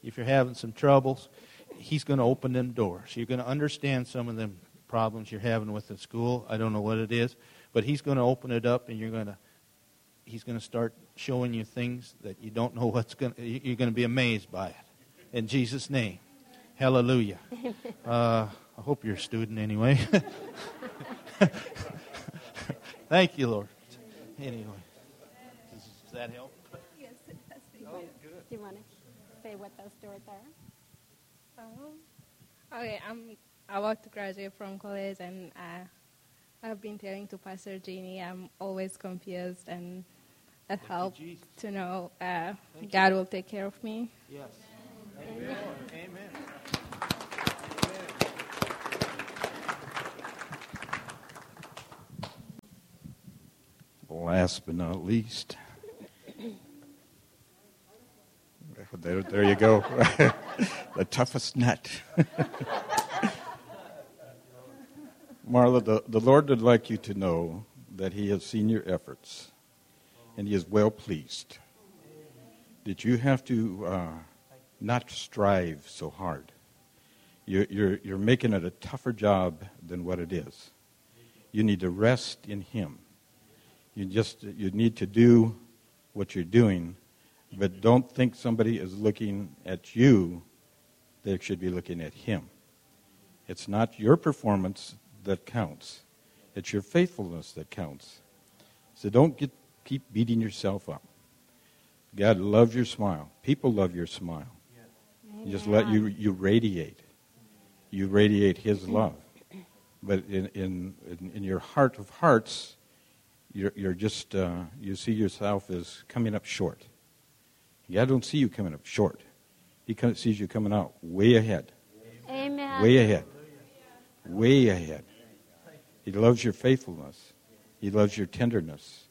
if you're having some troubles, He's going to open them doors. You're going to understand some of them problems you're having with the school. I don't know what it is, but He's going to open it up, and you're going to He's going to start showing you things that you don't know what's going. to You're going to be amazed by it. In Jesus' name, Hallelujah. Uh, I hope you're a student anyway. Thank you, Lord. Anyway, does, does that help? Yes, it does. Do you want to say what those doors are? Um, okay, I'm about to graduate from college, and uh, I've been telling to Pastor Jeannie I'm always confused, and that helped to know uh, God will take care of me. Yes. Amen. Amen. Last but not least, there, there you go. the toughest nut. Marla, the, the Lord would like you to know that He has seen your efforts and He is well pleased. That you have to uh, not strive so hard. You're, you're, you're making it a tougher job than what it is. You need to rest in Him. You just you need to do what you're doing, but don't think somebody is looking at you. They should be looking at Him. It's not your performance that counts. It's your faithfulness that counts. So don't get, keep beating yourself up. God loves your smile. People love your smile. You just let you you radiate. You radiate His love. But in in in, in your heart of hearts, you're, you're just uh, you see yourself as coming up short. God don't see you coming up short. He sees you coming out way ahead. Amen. Way ahead. Way ahead. He loves your faithfulness. He loves your tenderness.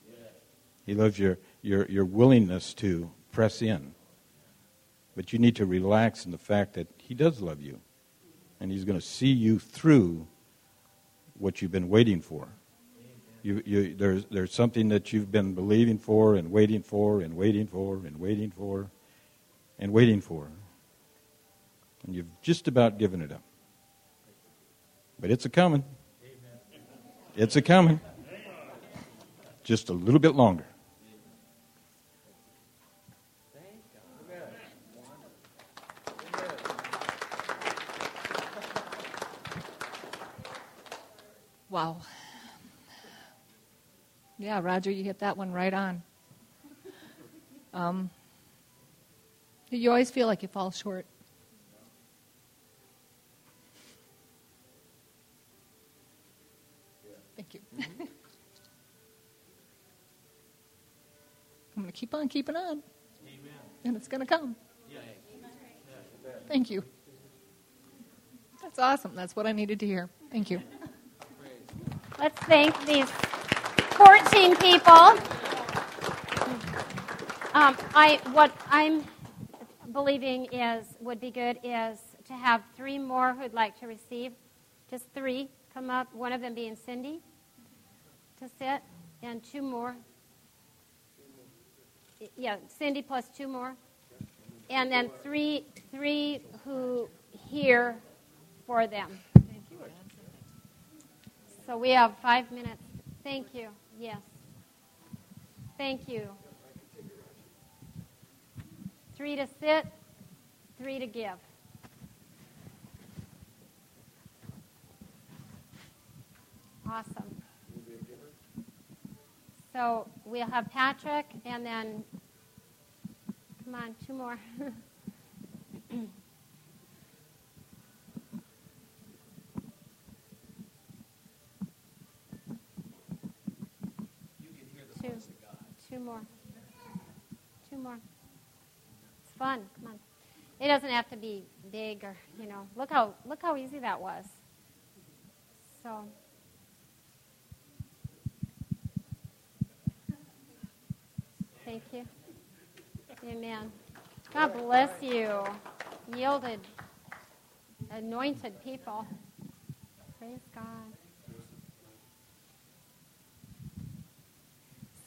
He loves your, your, your willingness to press in. But you need to relax in the fact that He does love you. And He's going to see you through what you've been waiting for. You, you, there's, there's something that you've been believing for and waiting for and waiting for and waiting for and waiting for. And you've just about given it up. But it's a coming. It's a coming. Just a little bit longer. Wow. Yeah, Roger, you hit that one right on. Um, you always feel like you fall short. Thank you. I'm going to keep on keeping on. and it's going to come. Thank you. That's awesome. That's what I needed to hear. Thank you. Let's thank these 14 people. Um, I what I'm believing is would be good is to have three more who'd like to receive. Just three come up. One of them being Cindy to sit, and two more. Yeah, Cindy plus two more, and then three three who hear for them. Thank you. So we have five minutes. Thank you. Yes. Thank you. Three to sit, three to give. Awesome. So we'll have Patrick and then, come on, two more. two, two more. Two more. It's fun. Come on. It doesn't have to be big or you know. Look how look how easy that was. So. Thank you. Amen. God bless you. Yielded, anointed people. Praise God.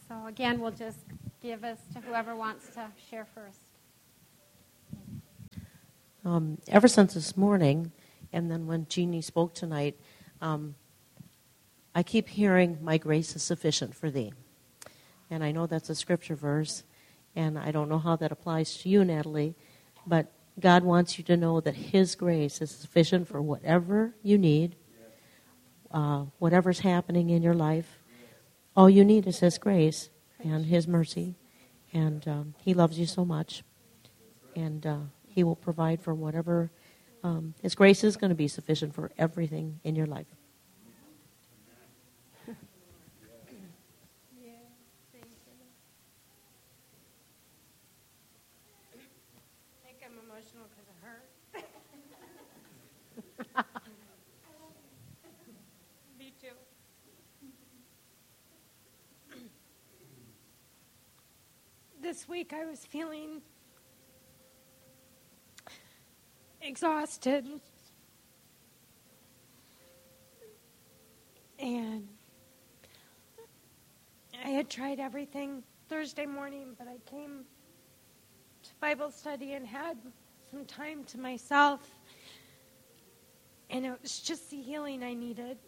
So again, we'll just give us to whoever wants to share first. Um, ever since this morning, and then when Jeannie spoke tonight, um, I keep hearing, My grace is sufficient for thee. And I know that's a scripture verse, and I don't know how that applies to you, Natalie, but God wants you to know that His grace is sufficient for whatever you need, uh, whatever's happening in your life. All you need is His grace and His mercy, and um, He loves you so much, and uh, He will provide for whatever. Um, his grace is going to be sufficient for everything in your life. I think I'm emotional because it hurt. Me too. This week I was feeling exhausted. And I had tried everything Thursday morning, but I came to Bible study and had some time to myself. And it was just the healing I needed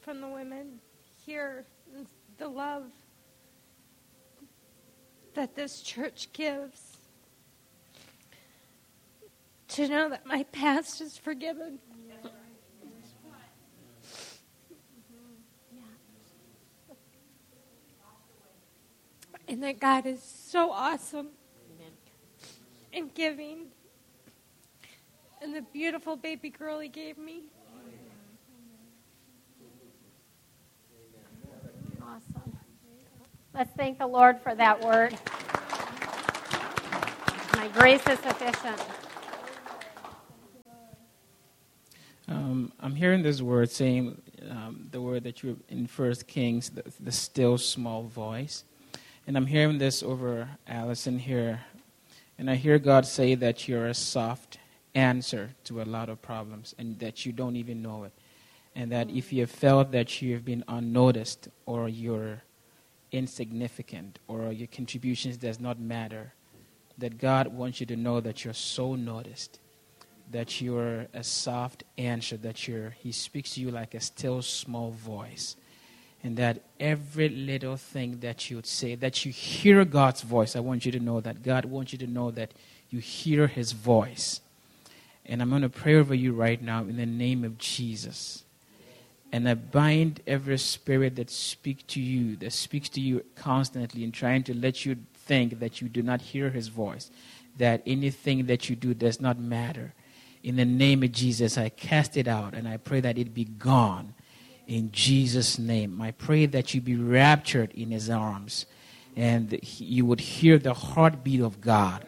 from the women here, the love that this church gives. To know that my past is forgiven. And that God is so awesome and giving. And the beautiful baby girl He gave me. Awesome. Let's thank the Lord for that word. My grace is sufficient. Um, I'm hearing this word saying um, the word that you in First Kings, the, the still small voice, and I'm hearing this over Allison here, and I hear God say that you're a soft answer to a lot of problems, and that you don't even know it, and that if you have felt that you have been unnoticed or you're insignificant or your contributions does not matter, that God wants you to know that you're so noticed that you're a soft answer, that you're, he speaks to you like a still small voice. And that every little thing that you would say, that you hear God's voice, I want you to know that God wants you to know that you hear his voice. And I'm going to pray over you right now in the name of Jesus. And I bind every spirit that speaks to you, that speaks to you constantly and trying to let you think that you do not hear his voice, that anything that you do does not matter in the name of Jesus, I cast it out and I pray that it be gone. In Jesus' name, I pray that you be raptured in his arms and you would hear the heartbeat of God.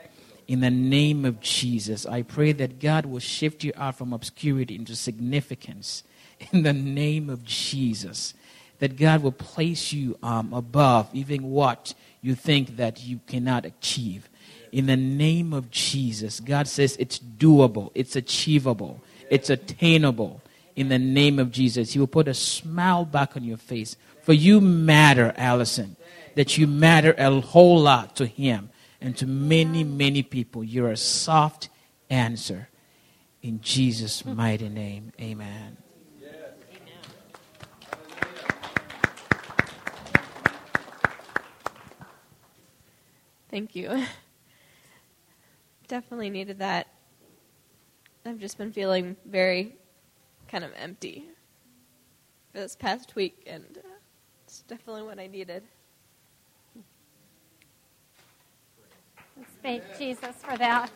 In the name of Jesus, I pray that God will shift you out from obscurity into significance. In the name of Jesus, that God will place you um, above even what you think that you cannot achieve. In the name of Jesus, God says it's doable, it's achievable, it's attainable. In the name of Jesus, He will put a smile back on your face. For you matter, Allison, that you matter a whole lot to Him and to many, many people. You're a soft answer. In Jesus' mighty name, amen. Thank you. Definitely needed that. I've just been feeling very kind of empty for this past week, and uh, it's definitely what I needed. Let's thank Jesus for that.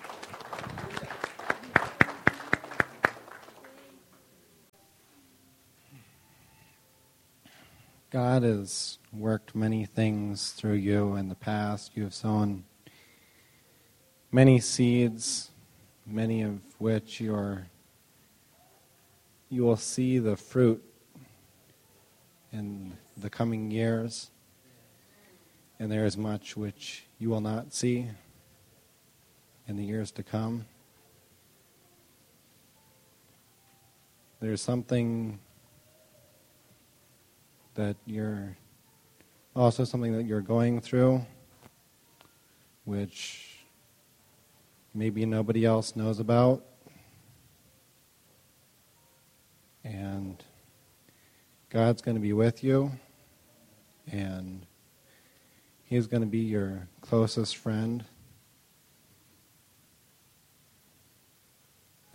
God has worked many things through you in the past. You have sown many seeds, many of which you are you will see the fruit in the coming years. And there is much which you will not see in the years to come. There's something that you're also something that you're going through, which maybe nobody else knows about. And God's going to be with you, and He's going to be your closest friend.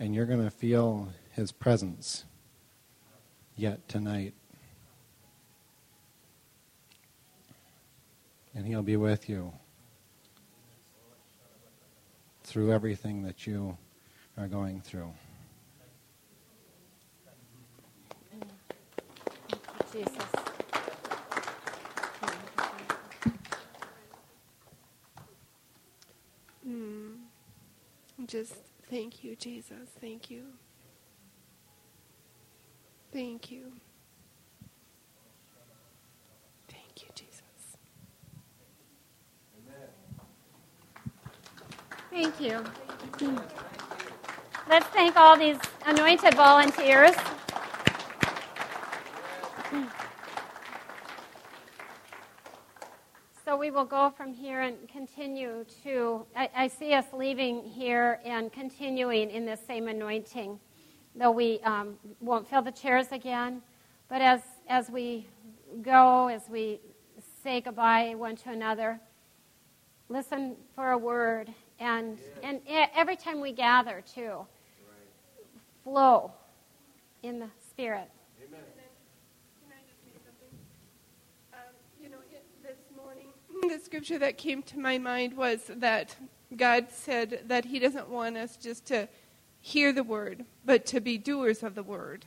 And you're going to feel His presence yet tonight. and He'll be with you through everything that you are going through. Jesus. Mm. Just thank you, Jesus. Thank you. Thank you. Thank you, Jesus. Thank you. Let's thank all these anointed volunteers. So we will go from here and continue to. I, I see us leaving here and continuing in this same anointing, though we um, won't fill the chairs again. But as, as we go, as we say goodbye one to another, listen for a word. And, and every time we gather, too, flow in the Spirit. You know, it, this morning, the scripture that came to my mind was that God said that He doesn't want us just to hear the word, but to be doers of the word.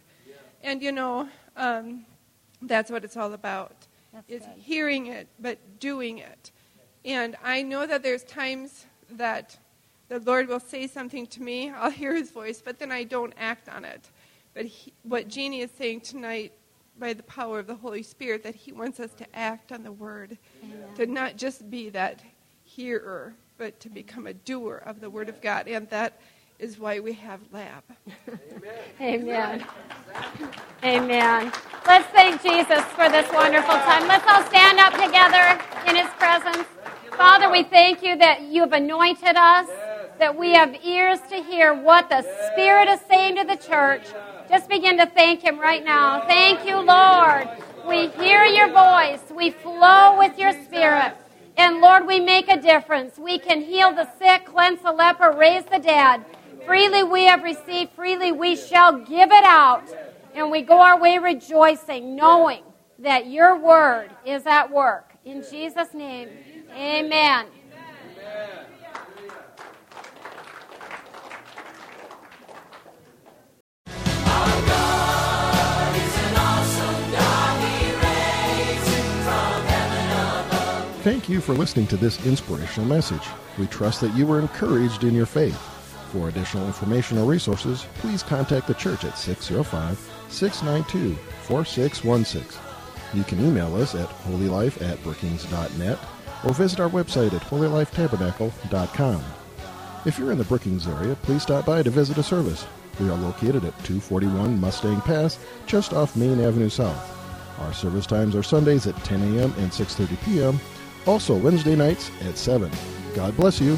And you know, um, that's what it's all about. That's is good. hearing it, but doing it. And I know that there's times that the Lord will say something to me, I'll hear His voice, but then I don't act on it. But he, what Jeannie is saying tonight, by the power of the Holy Spirit, that He wants us to act on the Word, to not just be that hearer, but to become a doer of the Word of God. And that is why we have Lab. Amen. Amen. Let's thank Jesus for this wonderful time. Let's all stand up together in his presence. Father, we thank you that you have anointed us, that we have ears to hear what the Spirit is saying to the church. Just begin to thank him right now. Thank you, Lord. We hear your voice. We flow with your Spirit. And Lord, we make a difference. We can heal the sick, cleanse the leper, raise the dead. Freely we have received, freely we shall give it out. And we go our way rejoicing, knowing that your word is at work. In Jesus' name, amen. Thank you for listening to this inspirational message. We trust that you were encouraged in your faith. For additional information or resources, please contact the church at 605 692 4616. You can email us at holylife at brookings.net or visit our website at holylifetabernacle.com. If you're in the Brookings area, please stop by to visit a service. We are located at 241 Mustang Pass, just off Main Avenue South. Our service times are Sundays at 10 a.m. and 6:30 p.m. Also Wednesday nights at 7. God bless you.